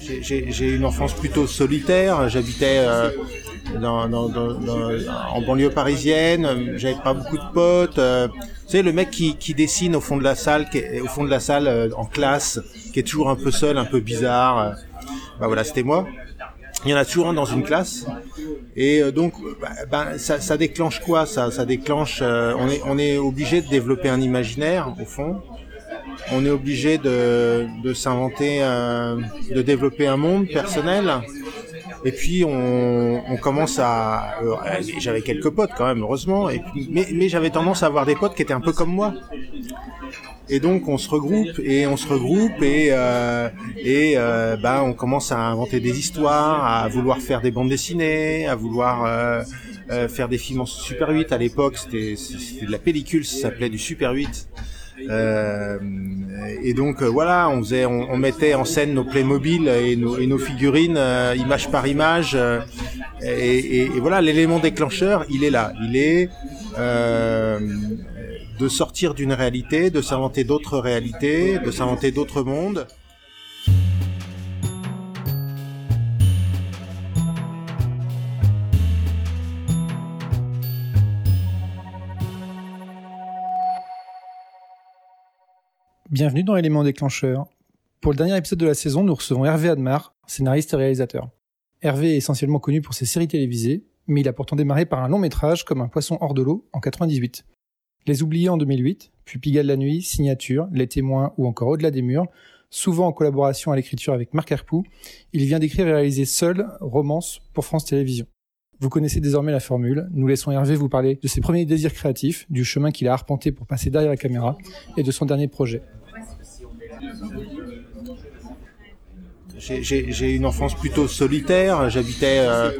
J'ai une enfance plutôt solitaire. J'habitais euh, en banlieue parisienne. J'avais pas beaucoup de potes. Euh, tu sais, le mec qui, dessine au fond de la salle, au fond de la salle euh, en classe, qui est toujours un peu seul, un peu bizarre. Euh, bah voilà, c'était moi. Il y en a toujours un dans une classe. Et donc, bah, bah, ça, déclenche quoi Ça, déclenche. on est obligé de développer un imaginaire au fond on est obligé de, de s'inventer, de développer un monde personnel. Et puis on, commence à, euh, j'avais quelques potes quand même heureusement, mais, j'avais tendance à avoir des potes qui étaient un peu comme moi. Et donc on se regroupe et on se regroupe et euh, et bah on commence à inventer des histoires, à vouloir faire des bandes dessinées, à vouloir faire des films en Super 8 à l'époque, c'était de la pellicule, ça s'appelait du Super 8. Euh, et donc euh, voilà, on faisait, on, mettait en scène nos Playmobil et nos, et nos figurines, euh, image par image. Et, et, voilà, l'élément déclencheur, il est là. Il est de sortir d'une réalité, de s'inventer d'autres réalités, de s'inventer d'autres mondes. Bienvenue dans Éléments déclencheur. Pour le dernier épisode de la saison, nous recevons Hervé Admar, scénariste et réalisateur. Hervé est essentiellement connu pour ses séries télévisées, mais il a pourtant démarré par un long métrage comme Un poisson hors de l'eau en 98. Les Oubliés en 2008, puis Pigalle la nuit, Signature, Les témoins ou encore Au-delà des murs, souvent en collaboration à l'écriture avec Marc Herpoux, il vient d'écrire et réaliser seul Romance pour France Télévisions. Vous connaissez désormais la formule, nous laissons Hervé vous parler de ses premiers désirs créatifs, du chemin qu'il a arpenté pour passer derrière la caméra et de son dernier projet. J'ai une enfance plutôt solitaire. J'habitais euh,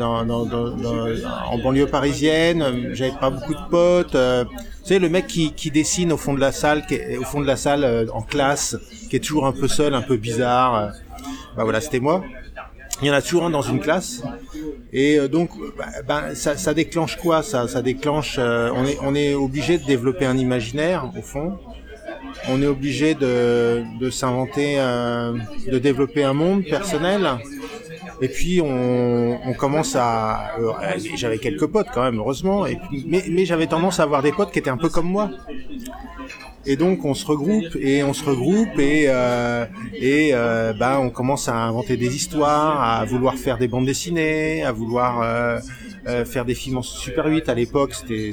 en banlieue parisienne. J'avais pas beaucoup de potes. Euh, tu sais, le mec qui, dessine au fond de la salle, au fond de la salle euh, en classe, qui est toujours un peu seul, un peu bizarre. Euh, bah voilà, c'était moi. Il y en a toujours un dans une classe. Et donc, bah, bah, ça, déclenche quoi ça, déclenche. on est obligé de développer un imaginaire au fond on est obligé de, de s'inventer, euh, de développer un monde personnel. Et puis on, commence à, euh, j'avais quelques potes quand même heureusement, mais, j'avais tendance à avoir des potes qui étaient un peu comme moi. Et donc on se regroupe et on se regroupe et euh, et bah on commence à inventer des histoires, à vouloir faire des bandes dessinées, à vouloir faire des films en Super 8 à l'époque, c'était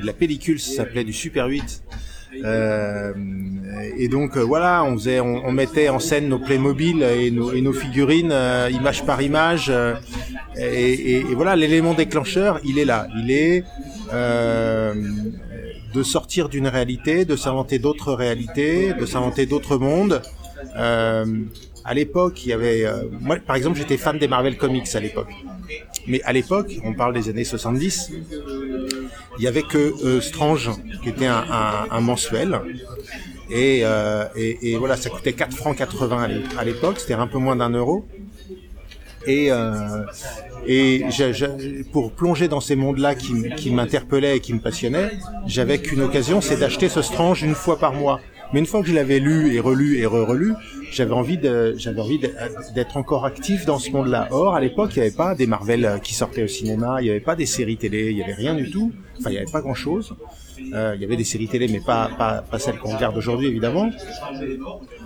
de la pellicule, ça s'appelait du Super 8. Euh, et donc euh, voilà, on faisait, on, mettait en scène nos Playmobil et nos, et nos figurines, euh, image par image. Et, et, voilà, l'élément déclencheur, il est là. Il est de sortir d'une réalité, de s'inventer d'autres réalités, de s'inventer d'autres mondes. Euh, à l'époque, il y avait, moi par exemple, j'étais fan des Marvel Comics à l'époque. Mais à l'époque, on parle des années 70, il y avait que euh, Strange, qui était un, mensuel. Et, euh, et, et, voilà, ça coûtait 4 francs 80 à l'époque, c'était un peu moins d'un euro. Et, euh, et pour plonger dans ces mondes-là qui, qui m'interpellaient et qui me passionnaient, j'avais qu'une occasion, c'est d'acheter ce Strange une fois par mois. Mais une fois que je l'avais lu et relu et re-relu, j'avais envie j'avais envie d'être encore actif dans ce monde-là. Or, à l'époque, il n'y avait pas des Marvel euh, qui sortaient au cinéma, il n'y avait pas des séries télé, il n'y avait rien du tout. Enfin, il n'y avait pas grand-chose. Euh, il y avait des séries télé, mais pas, pas, pas celles qu'on regarde aujourd'hui, évidemment.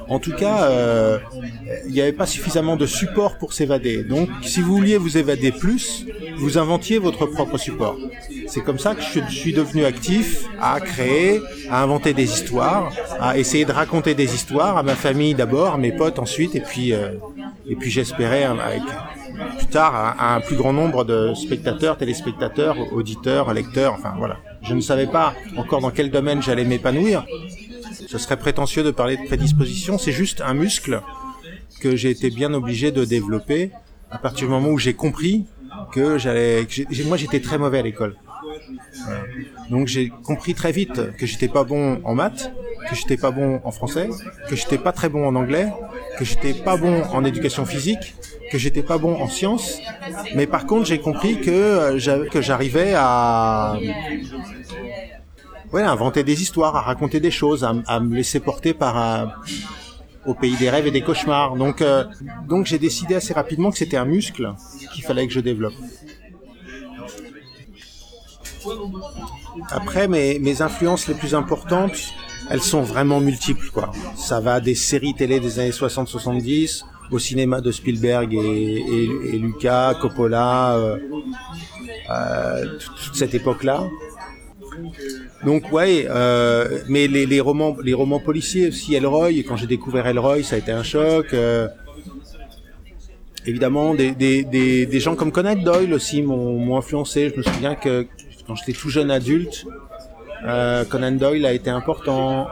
En tout cas, euh, il n'y avait pas suffisamment de support pour s'évader. Donc, si vous vouliez vous évader plus, vous inventiez votre propre support. C'est comme ça que je suis devenu actif à créer, à inventer des histoires, à essayer de raconter des histoires à ma famille d'abord, à mes potes ensuite, et puis euh, et puis j'espérais avec plus tard à, un plus grand nombre de spectateurs, téléspectateurs, auditeurs, lecteurs, enfin voilà. Je ne savais pas encore dans quel domaine j'allais m'épanouir. Ce serait prétentieux de parler de prédisposition, c'est juste un muscle que j'ai été bien obligé de développer à partir du moment où j'ai compris que j'allais, moi j'étais très mauvais à l'école. Donc j'ai compris très vite que j'étais pas bon en maths, que j'étais pas bon en français, que j'étais pas très bon en anglais, que j'étais pas bon en éducation physique, que j'étais pas bon en sciences. Mais par contre, j'ai compris que euh, que j'arrivais à ouais, inventer des histoires, à raconter des choses, à, me laisser porter par au pays des rêves et des cauchemars. Donc, euh, donc j'ai décidé assez rapidement que c'était un muscle qu'il fallait que je développe. Après, mes, mes influences les plus importantes, elles sont vraiment multiples, quoi. Ça va des séries télé des années 60-70 au cinéma de Spielberg et, et, Lucas, Coppola, euh, euh, toute cette époque-là. Donc ouais, euh, mais les, romans, les romans policiers aussi, Elroy. Quand j'ai découvert Elroy, ça a été un choc. Évidemment, des, des, gens comme Conan Doyle aussi m'ont influencé. Je me souviens que quand j'étais tout jeune adulte, Conan Doyle a été important.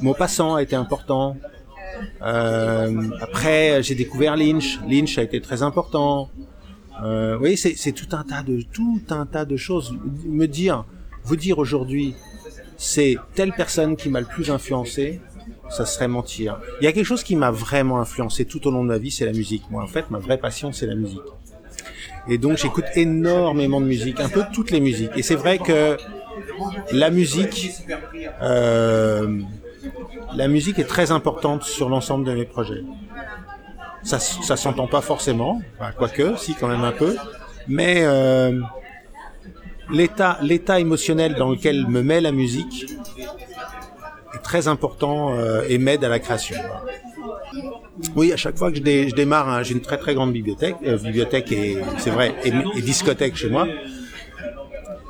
Maupassant a été important. Euh, après, j'ai découvert Lynch. Lynch a été très important. Euh, oui, c'est tout un tas de tout un tas de choses. Me dire, vous dire aujourd'hui, c'est telle personne qui m'a le plus influencé, ça serait mentir. Il y a quelque chose qui m'a vraiment influencé tout au long de ma vie, c'est la musique. Moi, en fait, ma vraie passion, c'est la musique. Et donc, j'écoute énormément de musique, un peu toutes les musiques. Et c'est vrai que la musique, euh, la musique est très importante sur l'ensemble de mes projets. Ça, ça s'entend pas forcément, quoique, si quand même un peu, mais euh, l'état, l'état émotionnel dans lequel me met la musique est très important euh, et m'aide à la création. Oui, à chaque fois que je, dé, je démarre, hein, j'ai une très très grande bibliothèque, euh, bibliothèque et c'est vrai, et, discothèque chez moi.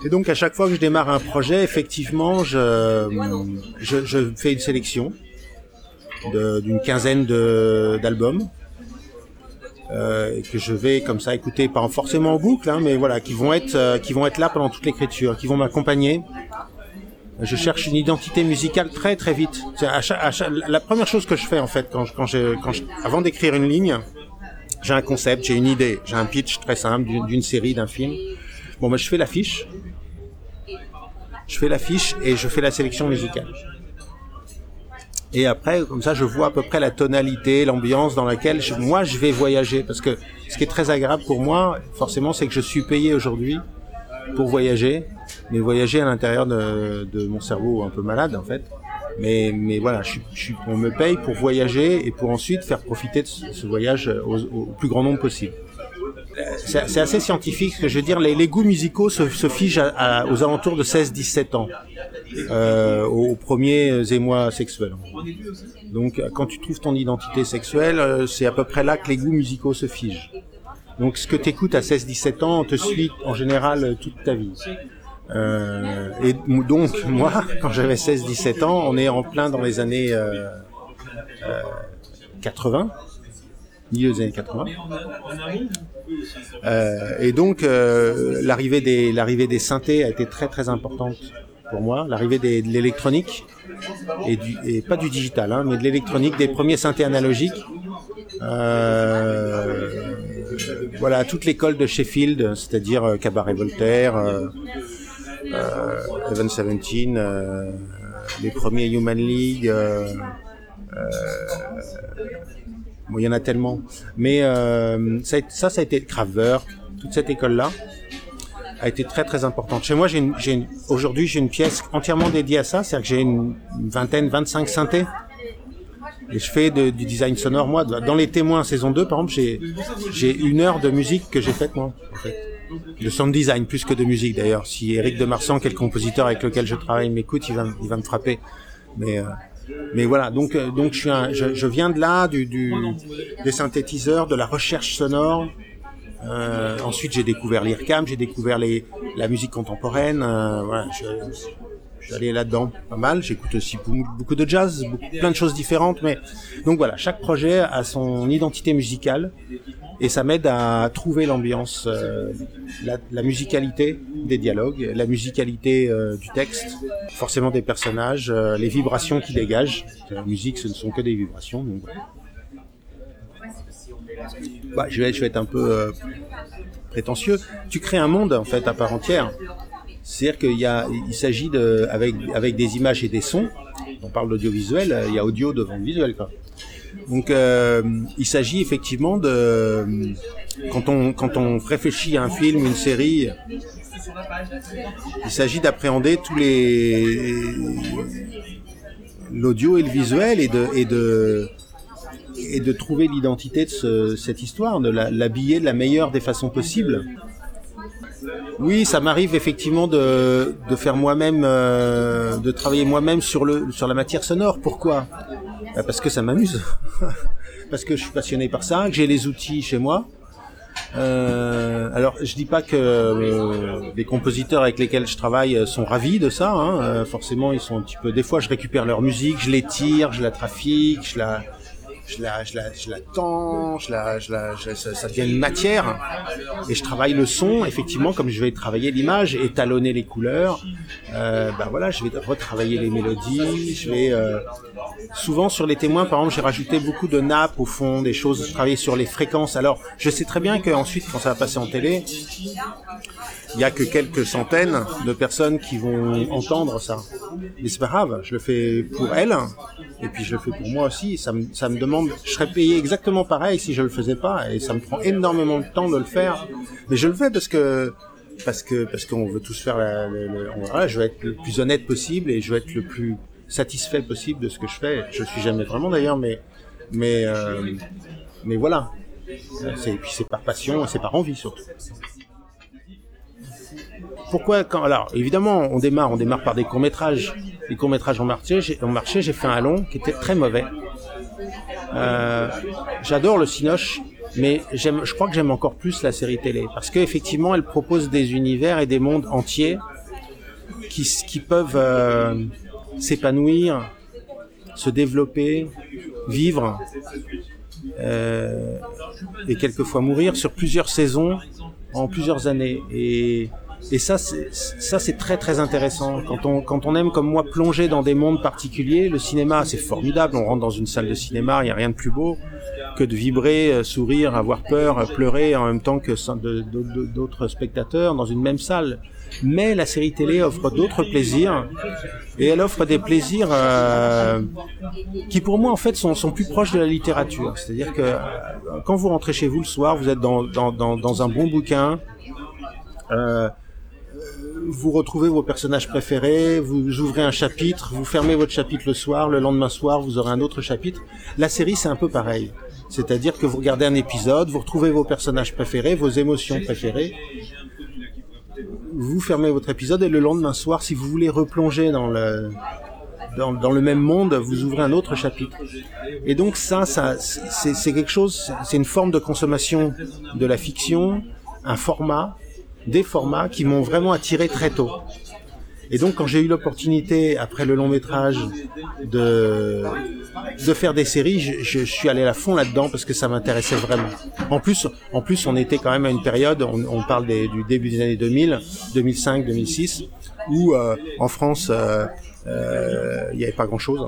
Et donc à chaque fois que je démarre un projet, effectivement, je, fais une sélection d'une quinzaine d'albums euh, que je vais comme ça écouter, pas forcément en boucle, hein, mais voilà, qui vont être euh, qui vont être là pendant toute l'écriture, qui vont m'accompagner. Je cherche une identité musicale très très vite. La première chose que je fais en fait quand je, quand je, quand je, avant d'écrire une ligne, j'ai un concept, j'ai une idée, j'ai un pitch très simple d'une série, d'un film. Bon, ben je fais l'affiche, je fais l'affiche et je fais la sélection musicale. Et après, comme ça, je vois à peu près la tonalité, l'ambiance dans laquelle moi je vais voyager. Parce que ce qui est très agréable pour moi, forcément, c'est que je suis payé aujourd'hui pour voyager, mais voyager à l'intérieur de, mon cerveau un peu malade en fait. Mais, mais voilà, on me paye pour voyager et pour ensuite faire profiter de ce, voyage au, plus grand nombre possible. C'est assez scientifique, ce que je veux dire. Les, goûts musicaux se, figent aux alentours de 16-17 ans euh, aux premiers émois sexuels. Donc quand tu trouves ton identité sexuelle, c'est à peu près là que les goûts musicaux se figent. Donc ce que tu écoutes à 16-17 ans te suit en général toute ta vie. Euh, et donc moi, quand j'avais 16-17 ans, on est en plein dans les années euh, euh, 80, milieu des années 80. Euh, et donc euh, l'arrivée des l'arrivée des synthés a été très très importante pour moi, l'arrivée de l'électronique et, pas du digital, hein, mais de l'électronique, des premiers synthés analogiques. Euh, voilà, toute l'école de Sheffield, c'est-à-dire Cabaret Voltaire, Evan Seventeen, les premiers Human League. Il y en a tellement, mais ça, ça, ça a été Kraftwerk, toute cette école-là a été très très importante. Chez moi, aujourd'hui j'ai une pièce entièrement dédiée à ça, c'est-à-dire que j'ai une, vingtaine, 25 synthés. Et je fais du design sonore moi. Dans les témoins saison 2, par exemple, j'ai une heure de musique que j'ai faite moi. En fait. De sound design plus que de musique d'ailleurs. Si Eric de Marsan, quel compositeur avec lequel je travaille, m'écoute, il va il va me frapper. Mais euh, mais voilà, donc donc je suis un, je, je viens de là, du, du des synthétiseurs, de la recherche sonore. Euh, ensuite, j'ai découvert l'IRCAM, j'ai découvert les, la musique contemporaine. Euh, voilà, je, suis allé là-dedans pas mal. J'écoute aussi beaucoup de jazz, plein de choses différentes. Mais donc voilà, chaque projet a son identité musicale et ça m'aide à trouver l'ambiance, euh, la, musicalité des dialogues, la musicalité euh, du texte, forcément des personnages, euh, les vibrations qui dégagent. La musique, ce ne sont que des vibrations. Donc. Bah, je, vais, être un peu prétentieux. Tu crées un monde en fait à part entière. C'est-à-dire qu'il s'agit de, avec, avec des images et des sons. On parle d'audiovisuel, il y a audio devant le visuel. Donc, euh, il s'agit effectivement de, quand on, quand on réfléchit à un film, une série, il s'agit d'appréhender tous les, l'audio et le visuel et de et de et de trouver l'identité de ce- cette histoire, de l'habiller de la meilleure des façons possibles. Oui, ça m'arrive effectivement de, de faire moi-même, euh, de travailler moi-même sur le sur la matière sonore. Pourquoi? Parce que ça m'amuse, parce que je suis passionné par ça, que j'ai les outils chez moi. Euh, alors, je dis pas que euh, les compositeurs avec lesquels je travaille euh, sont ravis de ça. Hein. Euh, forcément, ils sont un petit peu. Des fois, je récupère leur musique, je les tire, je la trafique, je la, je la, je la, je la tends, je la, je la, ça, devient une matière. Et je travaille le son, effectivement, comme je vais travailler l'image, étalonner les couleurs. Ben voilà, je vais retravailler les mélodies. Je vais euh, souvent sur les témoins, par exemple, j'ai rajouté beaucoup de nappes au fond, des choses. Je travaille sur les fréquences. Alors, je sais très bien qu'ensuite, quand ça va passer en télé, il y a que quelques centaines de personnes qui vont entendre ça. Mais c'est pas grave, je le fais pour elles, et puis je le fais pour moi aussi. Ça me, ça me demande, je serais payé exactement pareil si je le faisais pas, et ça me prend énormément de temps de le faire. Mais je le fais parce que parce que parce qu'on veut tous faire la, le- le- on- voilà, je veux être le plus honnête possible et je veux être le plus satisfait possible de ce que je fais. Je suis jamais vraiment d'ailleurs, mais mais euh, mais voilà. C'est, puis c'est par passion, c'est par envie surtout. Pourquoi alors évidemment on démarre on démarre par des courts métrages les courts métrages ont marché j'ai, fait un long qui était très mauvais. Euh, j'adore le cinoche mais je crois que j'aime encore plus la série télé. Parce qu'effectivement elle propose des univers et des mondes entiers qui peuvent euh, s'épanouir se développer vivre euh, et quelquefois mourir sur plusieurs saisons en plusieurs années et ça c'est très très intéressant. Quand on quand on aime comme moi plonger dans des mondes particuliers le cinéma c'est formidable. On rentre dans une salle de cinéma il y a rien de plus beau que de vibrer euh, sourire avoir peur euh, pleurer en même temps que d'autres spectateurs dans une même salle. Mais la série télé offre d'autres plaisirs et elle offre des plaisirs euh, qui pour moi en fait sont, sont plus proches de la littérature. C'est-à-dire que euh, quand vous rentrez chez vous le soir, vous êtes dans, dans, dans, dans un bon bouquin, euh, vous retrouvez vos personnages préférés, vous ouvrez un chapitre, vous fermez votre chapitre le soir, le lendemain soir vous aurez un autre chapitre. La série c'est un peu pareil. C'est-à-dire que vous regardez un épisode, vous retrouvez vos personnages préférés, vos émotions préférées, vous fermez votre épisode et le lendemain soir, si vous voulez replonger dans le dans, le même monde, vous ouvrez un autre chapitre. Et donc ça, ça c'est quelque chose, c'est une forme de consommation de la fiction, un format, des formats qui m'ont vraiment attiré très tôt. Et donc quand j'ai eu l'opportunité, après le long métrage, de, de faire des séries, je, suis allé à fond là-dedans parce que ça m'intéressait vraiment. En plus, en plus, on était quand même à une période, on, parle du début des années 2000, 2005, 2006, où euh, en France, euh, euh, il n'y avait pas grand-chose.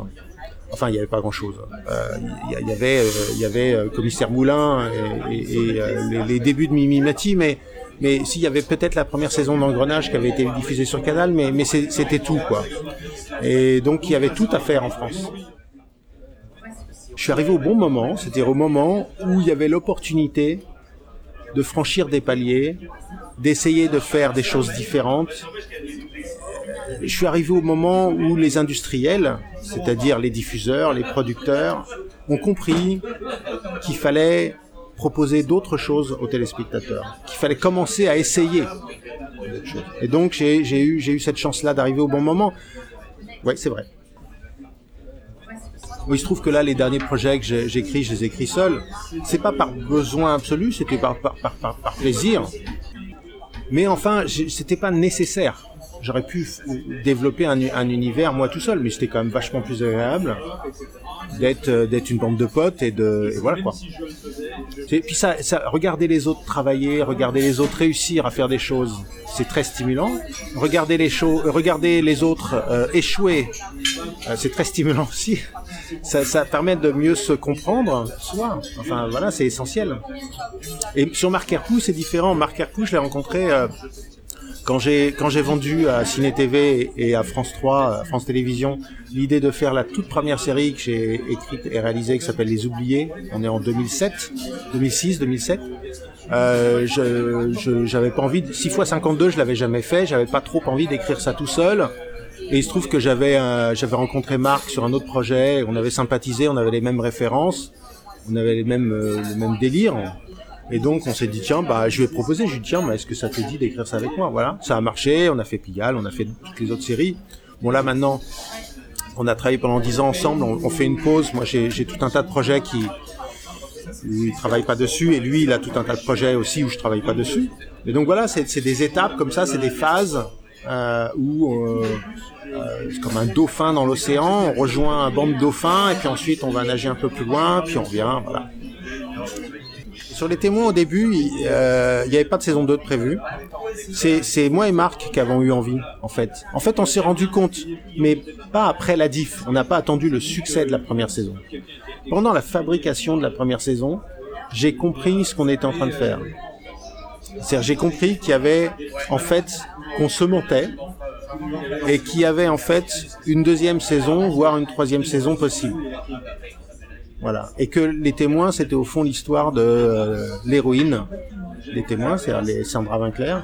Enfin, il n'y avait pas grand-chose. Euh, Il y, avait, euh, il y avait euh, Commissaire Moulin et, euh, les, les débuts de Mimi Mati, mais mais s'il y avait peut-être la première saison d'Engrenage qui avait été diffusée sur Canal, mais c'était tout quoi. Et donc il y avait tout à faire en France. Je suis arrivé au bon moment, c'était au moment où il y avait l'opportunité de franchir des paliers, d'essayer de faire des choses différentes. Je suis arrivé au moment où les industriels, c'est-à-dire les diffuseurs, les producteurs, ont compris qu'il fallait proposer d'autres choses aux téléspectateurs, qu'il fallait commencer à essayer. Et donc j'ai eu, cette chance-là d'arriver au bon moment. Oui, c'est vrai. Il se trouve que là, les derniers projets que j'écris, je les écris seul. C'est pas par besoin absolu, c'était par, plaisir. Mais enfin, c'était pas nécessaire. J'aurais pu développer un, un univers moi tout seul, mais c'était quand même vachement plus agréable d'être euh, d'être une bande de potes et de et voilà quoi. C'est- Puis ça, regarder les autres travailler, regarder les autres réussir à faire des choses, c'est très stimulant. Regarder les choses, regarder les autres euh, échouer, euh, c'est très stimulant aussi. Ça, permet de mieux se comprendre soi. Enfin voilà, c'est essentiel. Et sur Marc Hercou, c'est différent. Marc Hercou, je l'ai rencontré euh, quand j'ai quand j'ai vendu à Ciné TV et à France 3, à France Télévisions, l'idée de faire la toute première série que j'ai écrite et réalisée qui s'appelle Les Oubliés. On est en 2007, 2006, 2007. Euh, je je- j'avais pas envie de 6 fois 52, je l'avais jamais fait, j'avais pas trop envie d'écrire ça tout seul. Et il se trouve que j'avais euh, j'avais rencontré Marc sur un autre projet, on avait sympathisé, on avait les mêmes références, on avait les mêmes euh, le même délire. Et donc on s'est dit tiens bah je vais proposer, je lui ai dit tiens est-ce que ça te dit d'écrire ça avec moi? Voilà, ça a marché, on a fait Pigalle, on a fait toutes les autres séries. Bon là maintenant on a travaillé pendant dix ans ensemble, on, fait une pause. Moi j'ai tout un tas de projets qui où il travaille pas dessus et lui il a tout un tas de projets aussi où je travaille pas dessus. Et donc voilà, c'est des étapes comme ça, c'est des phases euh, où euh, euh, comme un dauphin dans l'océan, on rejoint un banc de dauphins et puis ensuite on va nager un peu plus loin, puis on revient, voilà. Sur les témoins au début, il euh, n'y avait pas de saison 2 de prévu. C'est c'est moi et Marc qui avons eu envie, en fait. En fait, on s'est rendu compte, mais pas après la diff. On n'a pas attendu le succès de la première saison. Pendant la fabrication de la première saison, j'ai compris ce qu'on était en train de faire. C'est-à-dire, j'ai compris qu'il y avait, en fait, qu'on se montait et qu'il y avait, en fait, une deuxième saison, voire une troisième saison possible. Voilà. Et que les témoins, c'était au fond l'histoire de euh, l'héroïne des témoins, c'est-à-dire les Sandra Winkler,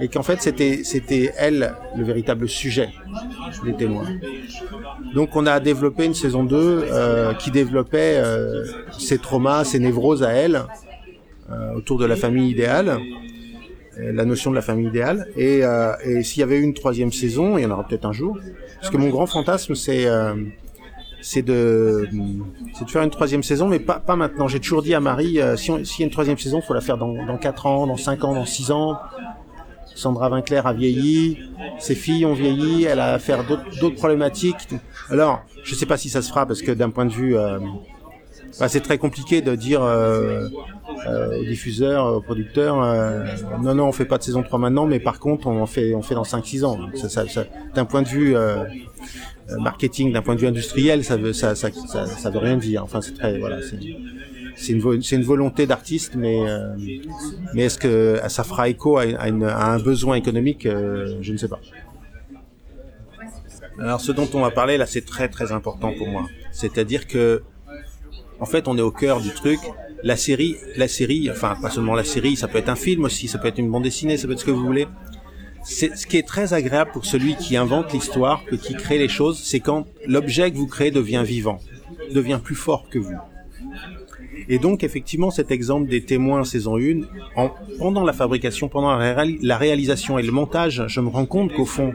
et qu'en fait, c'était, c'était elle le véritable sujet des témoins. Donc, on a développé une saison 2 euh, qui développait euh, ses traumas, ses névroses à elle, euh, autour de la famille idéale, euh, la notion de la famille idéale. Et, et s'il y avait eu une troisième saison, il y en aura peut-être un jour, parce que mon grand fantasme, c'est c'est de c'est de faire une troisième saison, mais pas pas maintenant. J'ai toujours dit à Marie, euh, si s'il y a une troisième saison, faut la faire dans dans quatre ans, dans cinq ans, dans six ans. Sandra Winkler a vieilli, ses filles ont vieilli, elle a affaire d'autres d'autres problématiques. Alors, je sais pas si ça se fera parce que d'un point de vue, euh, bah, c'est très compliqué de dire euh, euh, aux diffuseurs, aux producteurs, euh, non non, on fait pas de saison 3 maintenant, mais par contre, on en fait on fait dans 5-6 ans. Ça, ça, ça- d'un point de vue euh, marketing, d'un point de vue industriel, ça veut ça ça, ça, ça veut rien dire. Enfin, c'est très voilà, c'est une, une volonté d'artiste, mais euh, mais est-ce que ça fera écho à, un besoin économique euh, Je ne sais pas. Alors, ce dont on va parler là, c'est très très important pour moi. C'est-à-dire que, en fait, on est au cœur du truc. La série, la série, enfin pas seulement la série, ça peut être un film aussi, ça peut être une bande dessinée, ça peut être ce que vous voulez. Ce qui est très agréable pour celui qui invente l'histoire, que qui crée les choses, c'est quand l'objet que vous créez devient vivant, devient plus fort que vous. Et donc, effectivement, cet exemple des témoins saison 1, en, pendant la fabrication, pendant la réalisation et le montage, je me rends compte qu'au fond,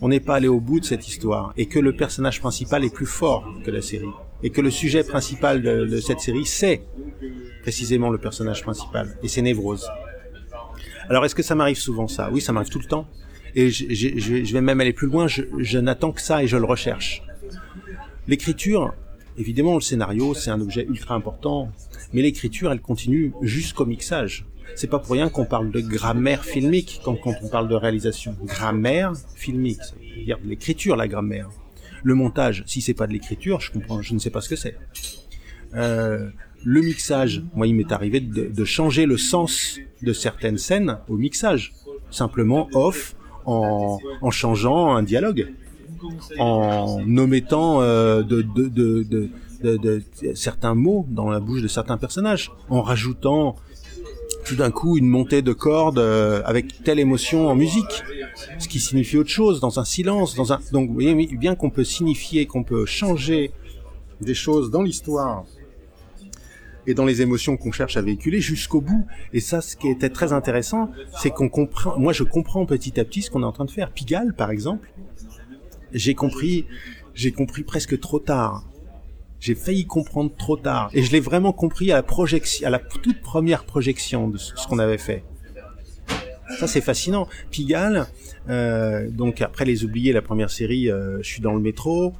on n'est pas allé au bout de cette histoire et que le personnage principal est plus fort que la série et que le sujet principal de, de cette série c'est précisément le personnage principal et ses névroses. Alors est-ce que ça m'arrive souvent ça? Oui, ça m'arrive tout le temps. Et je, vais même aller plus loin, je, n'attends que ça et je le recherche. L'écriture, évidemment le scénario c'est un objet ultra important, mais l'écriture elle continue jusqu'au mixage. C'est pas pour rien qu'on parle de grammaire filmique quand, quand on parle de réalisation. Grammaire filmique, ça veut dire de l'écriture la grammaire. Le montage, si c'est pas de l'écriture, je comprends, je ne sais pas ce que c'est. Euh, le mixage, moi il m'est arrivé de, changer le sens de certaines scènes au mixage, simplement off en, en changeant un dialogue, en omettant euh, de certains mots dans la bouche de certains personnages, en rajoutant tout d'un coup une montée de cordes euh, avec telle émotion en musique, ce qui signifie autre chose dans un silence, dans un donc vous voyez bien qu'on peut signifier, qu'on peut changer des choses dans l'histoire et dans les émotions qu'on cherche à véhiculer jusqu'au bout. Et ça, ce qui était très intéressant, c'est qu'on comprend. Moi, je comprends petit à petit ce qu'on est en train de faire. Pigalle, par exemple, j'ai compris, j'ai compris presque trop tard. J'ai failli comprendre trop tard, et je l'ai vraiment compris à la projection, à la toute première projection de ce qu'on avait fait. Ça, c'est fascinant. Pigalle, euh, donc après Les Oubliés, la première série, euh, je suis dans le métro.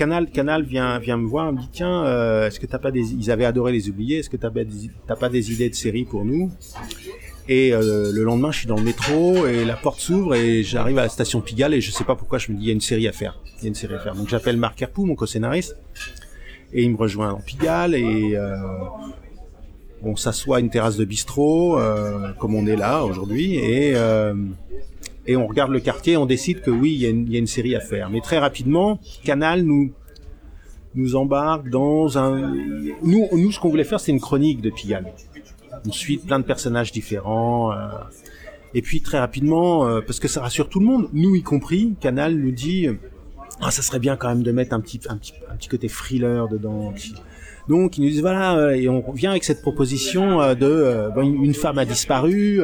Canal, Canal vient, vient me voir, me dit tiens, euh, est-ce que t'as pas des, ils avaient adoré Les Oubliés, est-ce que t'as pas des, pas des idées de séries pour nous? Et euh, le lendemain, je suis dans le métro et la porte s'ouvre et j'arrive à la station Pigalle et je sais pas pourquoi je me dis il y a une série à faire, une série à faire. Donc j'appelle Marc Herpoux, mon co-scénariste, et il me rejoint dans Pigalle et euh, on s'assoit à une terrasse de bistrot, comme on est là aujourd'hui, et on regarde le quartier, on décide que oui, il y, a une, série à faire. Mais très rapidement, Canal nous nous embarque dans un... Nous, nous ce qu'on voulait faire, c'est une chronique de Pigalle. On suit plein de personnages différents. euh, Et puis très rapidement, euh, parce que ça rassure tout le monde, nous y compris, Canal nous dit ah ça serait bien quand même de mettre un petit un petit, un petit côté thriller dedans. Donc ils nous disent voilà euh, et on vient avec cette proposition de une femme a disparu,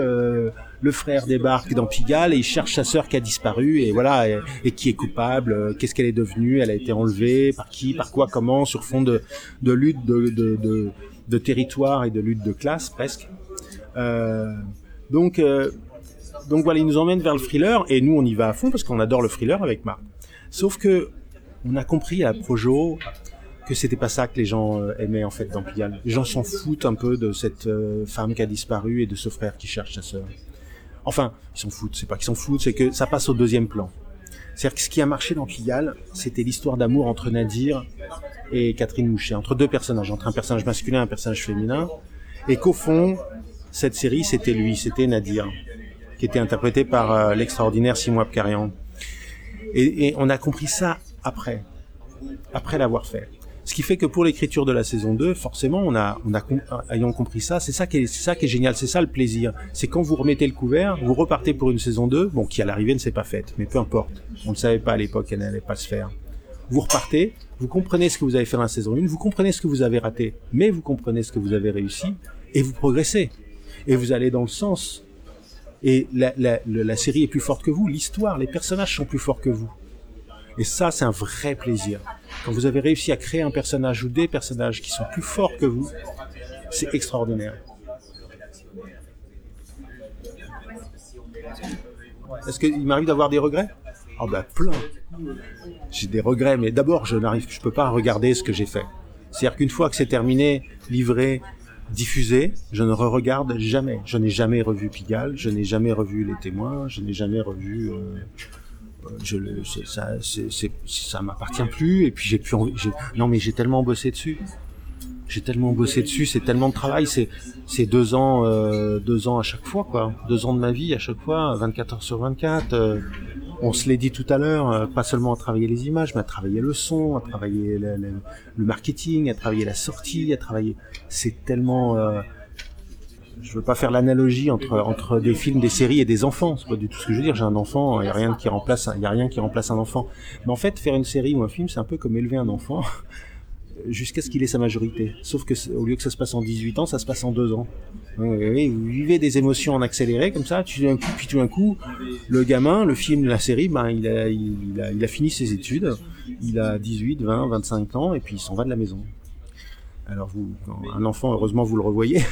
le frère débarque dans Pigalle et il cherche sa sœur qui a disparu et voilà et, qui est coupable, qu'est-ce qu'elle est devenue, elle a été enlevée par qui, par quoi, comment, sur fond de, lutte de, territoire et de lutte de classe presque. Euh, donc donc voilà, il nous emmène vers le thriller et nous on y va à fond parce qu'on adore le thriller avec Marc. Sauf que on a compris à Projo que c'était pas ça que les gens euh, aimaient en fait dans Pigalle. Les gens s'en foutent un peu de cette euh, femme qui a disparu et de ce frère qui cherche sa sœur. Enfin, ils s'en foutent, c'est pas qu'ils s'en foutent, c'est que ça passe au deuxième plan. C'est-à-dire que ce qui a marché dans Pigalle, c'était l'histoire d'amour entre Nadir et Catherine Mouchet, entre deux personnages, entre un personnage masculin et un personnage féminin, et qu'au fond, cette série, c'était lui, c'était Nadir qui était interprété par euh, l'extraordinaire Simon Abkarian. Et, et, on a compris ça après, après l'avoir fait. Ce qui fait que pour l'écriture de la saison 2, forcément, on a, on a, ayant compris ça, c'est ça qui est, c'est ça qui est génial, c'est ça le plaisir. C'est quand vous remettez le couvert, vous repartez pour une saison 2, bon, qui à l'arrivée ne s'est pas faite, mais peu importe. On ne savait pas à l'époque qu'elle n'allait pas se faire. Vous repartez, vous comprenez ce que vous avez fait dans la saison 1, vous comprenez ce que vous avez raté, mais vous comprenez ce que vous avez réussi, et vous progressez. Et vous allez dans le sens et la, la, la, série est plus forte que vous, l'histoire, les personnages sont plus forts que vous. Et ça, c'est un vrai plaisir. Quand vous avez réussi à créer un personnage ou des personnages qui sont plus forts que vous, c'est extraordinaire. Est-ce qu'il m'arrive d'avoir des regrets? Ah oh ben plein. J'ai des regrets, mais d'abord je n'arrive, je peux pas regarder ce que j'ai fait. C'est-à-dire qu'une fois que c'est terminé, livré, diffusé, je ne re-regarde jamais. Je n'ai jamais revu Pigalle, je n'ai jamais revu Les Témoins, je n'ai jamais revu. Euh, je le, ça, ça m'appartient plus. Et puis j'ai plus, envie, non mais j'ai tellement bossé dessus. J'ai tellement bossé dessus, c'est tellement de travail, c'est c'est deux ans, euh, deux ans à chaque fois quoi, deux ans de ma vie à chaque fois, 24 heures sur 24. Euh, on se l'est dit tout à l'heure, euh, pas seulement à travailler les images, mais à travailler le son, à travailler le, marketing, à travailler la sortie, à travailler. C'est tellement. Je veux pas faire l'analogie entre entre des films, des séries et des enfants. C'est pas du tout ce que je veux dire. J'ai un enfant, il y a rien qui remplace, il y a rien qui remplace un enfant. Mais en fait, faire une série ou un film, c'est un peu comme élever un enfant jusqu'à ce qu'il ait sa majorité. Sauf que au lieu que ça se passe en 18 ans, ça se passe en 2 ans. vous vivez des émotions en accéléré comme ça, puis tout d'un coup, le gamin, le film, la série, ben il a, il a, il a fini ses études, il a 18, 20, 25 ans, et puis il s'en va de la maison. Alors vous, un enfant, heureusement, vous le revoyez.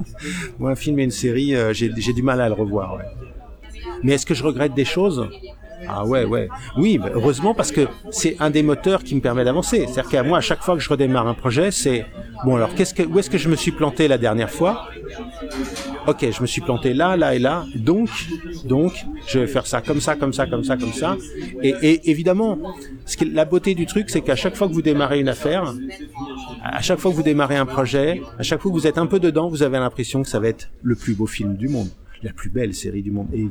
Moi, un film et une série, euh, j'ai du mal à le revoir. Ouais. Mais est-ce que je regrette des choses? Ah ouais, ouais. Oui, bah, heureusement parce que c'est un des moteurs qui me permet d'avancer. C'est-à-dire qu'à moi, à chaque fois que je redémarre un projet, c'est bon. Alors, qu'est-ce que, où est-ce que je me suis planté la dernière fois? Ok, je me suis planté là, là et là. Donc, donc, je vais faire ça comme ça, comme ça, comme ça, comme ça. Et, et évidemment, la beauté du truc, c'est qu'à chaque fois que vous démarrez une affaire, à chaque fois que vous démarrez un projet, à chaque fois que vous êtes un peu dedans, vous avez l'impression que ça va être le plus beau film du monde la plus belle série du monde. Et,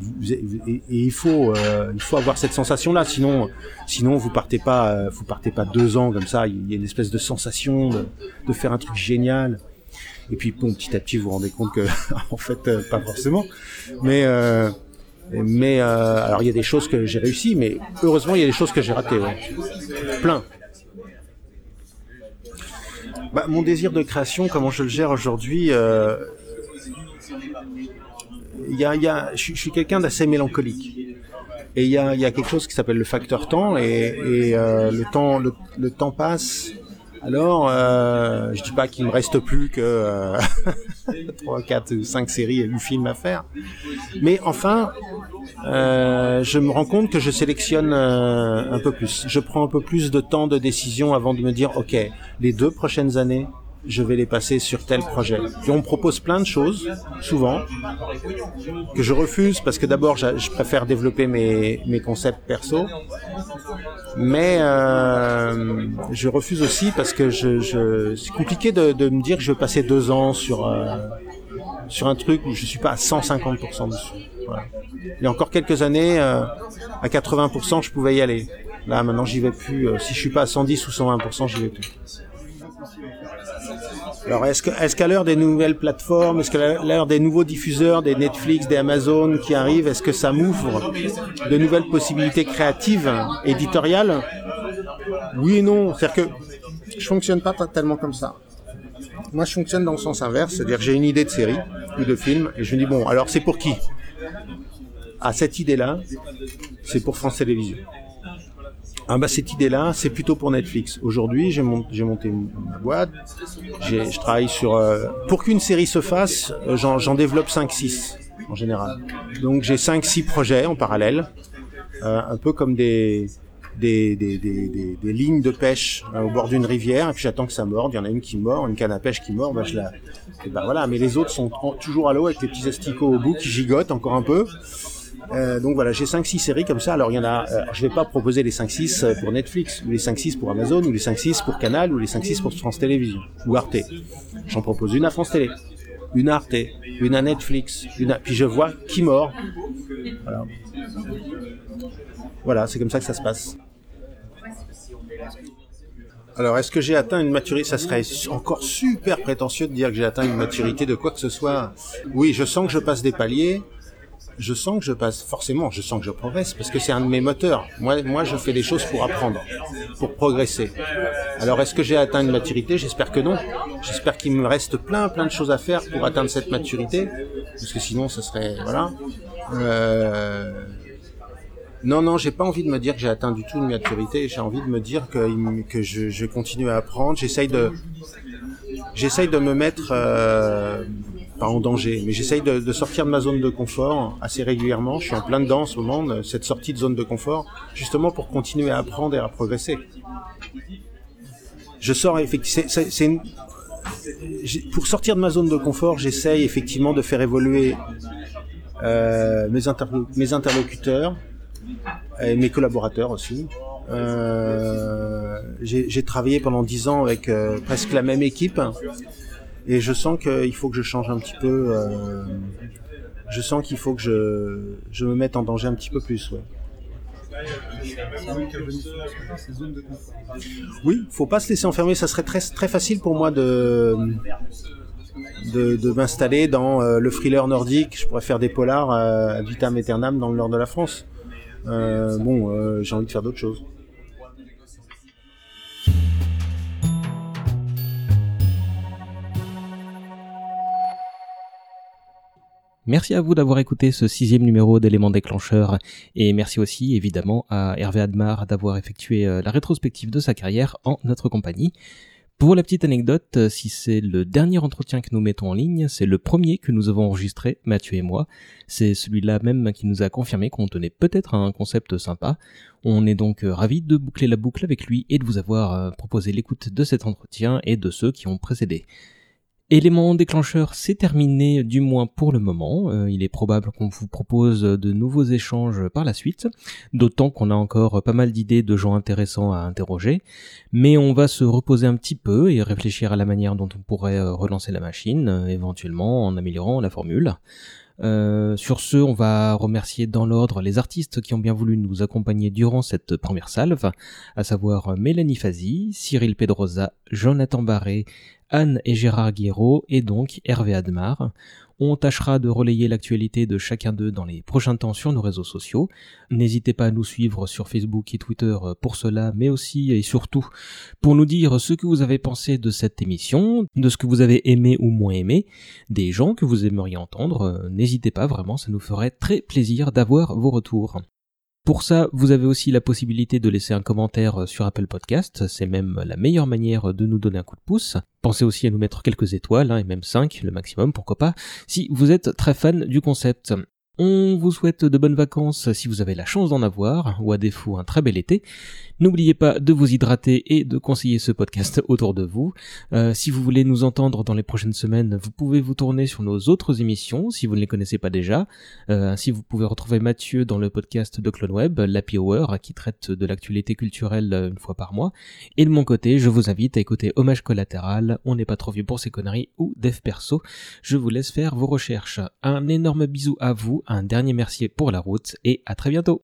il faut, euh, il faut avoir cette sensation-là, sinon, sinon vous partez pas, euh, vous partez pas deux ans comme ça. Il y a une espèce de sensation de, faire un truc génial. Et puis petit à petit, vous vous rendez compte que, en fait, euh, pas forcément. Mais mais alors il y a des choses que j'ai réussi, mais heureusement il y a des choses que j'ai ratées. Plein. Bah, mon désir de création, comment je le gère aujourd'hui, il y a, je, suis quelqu'un d'assez mélancolique. Et il y a, quelque chose qui s'appelle le facteur temps, et, et euh, le temps, le, temps passe. Alors, euh, je dis pas qu'il me reste plus que euh, 3, 4 ou 5 séries ou films à faire. Mais enfin, euh, je me rends compte que je sélectionne euh, un peu plus. Je prends un peu plus de temps de décision avant de me dire, OK, les deux prochaines années, je vais les passer sur tel projet. Et on me propose plein de choses, souvent, que je refuse parce que d'abord, je, préfère développer mes, mes concepts perso, mais euh, je refuse aussi parce que c'est compliqué de, me dire que je vais passer deux ans sur euh, sur un truc où je suis pas à 150% dessus. Voilà. Il y a encore quelques années, euh, à 80%, je pouvais y aller. Là, maintenant, j'y vais plus. Si je suis pas à 110 ou 120%, j'y vais plus. Alors est-ce que est-ce qu'à l'heure des nouvelles plateformes, est-ce qu'à l'heure des nouveaux diffuseurs, des Netflix, des Amazon qui arrivent, est-ce que ça m'ouvre de nouvelles possibilités créatives, éditoriales? Oui et non. C'est-à-dire que je fonctionne pas tellement comme ça. Moi, je fonctionne dans le sens inverse, c'est-à-dire j'ai une idée de série ou de film et je me dis bon, alors c'est pour qui? Ah, cette idée-là, c'est pour France Télévisions. Ah bah cette idée-là, c'est plutôt pour Netflix. Aujourd'hui, j'ai monté une boîte, je travaille sur... Euh, pour qu'une série se fasse, euh, j'en développe 5-6 en général. Donc j'ai 5-6 projets en parallèle, euh, un peu comme des, lignes de pêche au bord d'une rivière, et puis j'attends que ça morde, il y en a une qui mord, une canne à pêche qui mord, bah je bah voilà, mais les autres sont toujours à l'eau avec les petits asticots au bout qui gigotent encore un peu. Euh, donc voilà, j'ai 5-6 séries comme ça. Alors il y en a, euh, je vais pas proposer les 5-6 euh, pour Netflix, ou les 5-6 pour Amazon, ou les 5-6 pour Canal, ou les 5-6 pour France Télévisions, ou Arte. J'en propose une à France Télé, une à Arte, une à Netflix, une à... puis je vois qui mord. Voilà, voilà c'est comme ça que ça se passe. Alors, est-ce que j'ai atteint une maturité? Ça serait encore super prétentieux de dire que j'ai atteint une maturité de quoi que ce soit. Oui, je sens que je passe des paliers je sens que je passe forcément, je sens que je progresse parce que c'est un de mes moteurs. Moi, moi, je fais des choses pour apprendre, pour progresser. Alors, est-ce que j'ai atteint une maturité? J'espère que non. J'espère qu'il me reste plein, plein de choses à faire pour atteindre cette maturité, parce que sinon, ce serait voilà. Euh... Non, non, j'ai pas envie de me dire que j'ai atteint du tout une maturité. J'ai envie de me dire que, que je, je continue à apprendre. J'essaye de, j'essaye de me mettre euh, pas en danger, mais j'essaye de, sortir de ma zone de confort assez régulièrement. Je suis en plein dedans en ce moment, cette sortie de zone de confort, justement pour continuer à apprendre et à progresser. Je sors effectivement, pour sortir de ma zone de confort, j'essaye effectivement de faire évoluer euh, mes, mes interlocuteurs et mes collaborateurs aussi. Euh, j'ai travaillé pendant dix ans avec euh, presque la même équipe et je sens qu'il faut que je change un petit peu. Euh, je sens qu'il faut que je, je me mette en danger un petit peu plus. Ouais. Oui, faut pas se laisser enfermer. Ça serait très très facile pour moi de de, de m'installer dans euh, le thriller nordique. Je pourrais faire des polars euh, ad vitam aeternam dans le nord de la France. Euh, bon, euh, j'ai envie de faire d'autres choses. Merci à vous d'avoir écouté ce sixième numéro d'éléments déclencheurs et merci aussi évidemment à Hervé Admar d'avoir effectué euh, la rétrospective de sa carrière en notre compagnie. Pour la petite anecdote, euh, si c'est le dernier entretien que nous mettons en ligne, c'est le premier que nous avons enregistré, Mathieu et moi. C'est celui-là même qui nous a confirmé qu'on tenait peut-être un concept sympa. On est donc euh, ravis de boucler la boucle avec lui et de vous avoir proposé l'écoute de cet entretien et de ceux qui ont précédé. Élément déclencheur, c'est terminé du moins pour le moment. Euh, il est probable qu'on vous propose de nouveaux échanges par la suite, d'autant qu'on a encore pas mal d'idées de gens intéressants à interroger. Mais on va se reposer un petit peu et réfléchir à la manière dont on pourrait euh, relancer la machine, euh, éventuellement en améliorant la formule. Sur ce, on va remercier dans l'ordre les artistes qui ont bien voulu nous accompagner durant cette première salve, à savoir Mélanie Fazi, Cyril Pedrosa, Jonathan Barré, Anne et Gérard Guéraud et donc Hervé Admar. On tâchera de relayer l'actualité de chacun d'eux dans les prochains temps sur nos réseaux sociaux. N'hésitez pas à nous suivre sur Facebook et Twitter pour cela, mais aussi et surtout pour nous dire ce que vous avez pensé de cette émission, de ce que vous avez aimé ou moins aimé, des gens que vous aimeriez entendre. N'hésitez pas, vraiment, ça nous ferait très plaisir d'avoir vos retours. Pour ça, vous avez aussi la possibilité de laisser un commentaire sur Apple Podcast, c'est même la meilleure manière de nous donner un coup de pouce. Pensez aussi à nous mettre quelques étoiles, hein, et même 5, le maximum, pourquoi pas, si vous êtes très fan du concept. On vous souhaite de bonnes vacances si vous avez la chance d'en avoir, ou à défaut un très bel été. N'oubliez pas de vous hydrater et de conseiller ce podcast autour de vous. Euh, si vous voulez nous entendre dans les prochaines semaines, vous pouvez vous tourner sur nos autres émissions si vous ne les connaissez pas déjà. Euh, ainsi, vous pouvez retrouver Mathieu dans le podcast de CloneWeb, l'Happy Hour, qui traite de l'actualité culturelle une fois par mois. Et de mon côté, je vous invite à écouter Hommage collatéral, On n'est pas trop vieux pour ces conneries ou Dev Perso. Je vous laisse faire vos recherches. Un énorme bisou à un dernier merci pour la route et à très bientôt.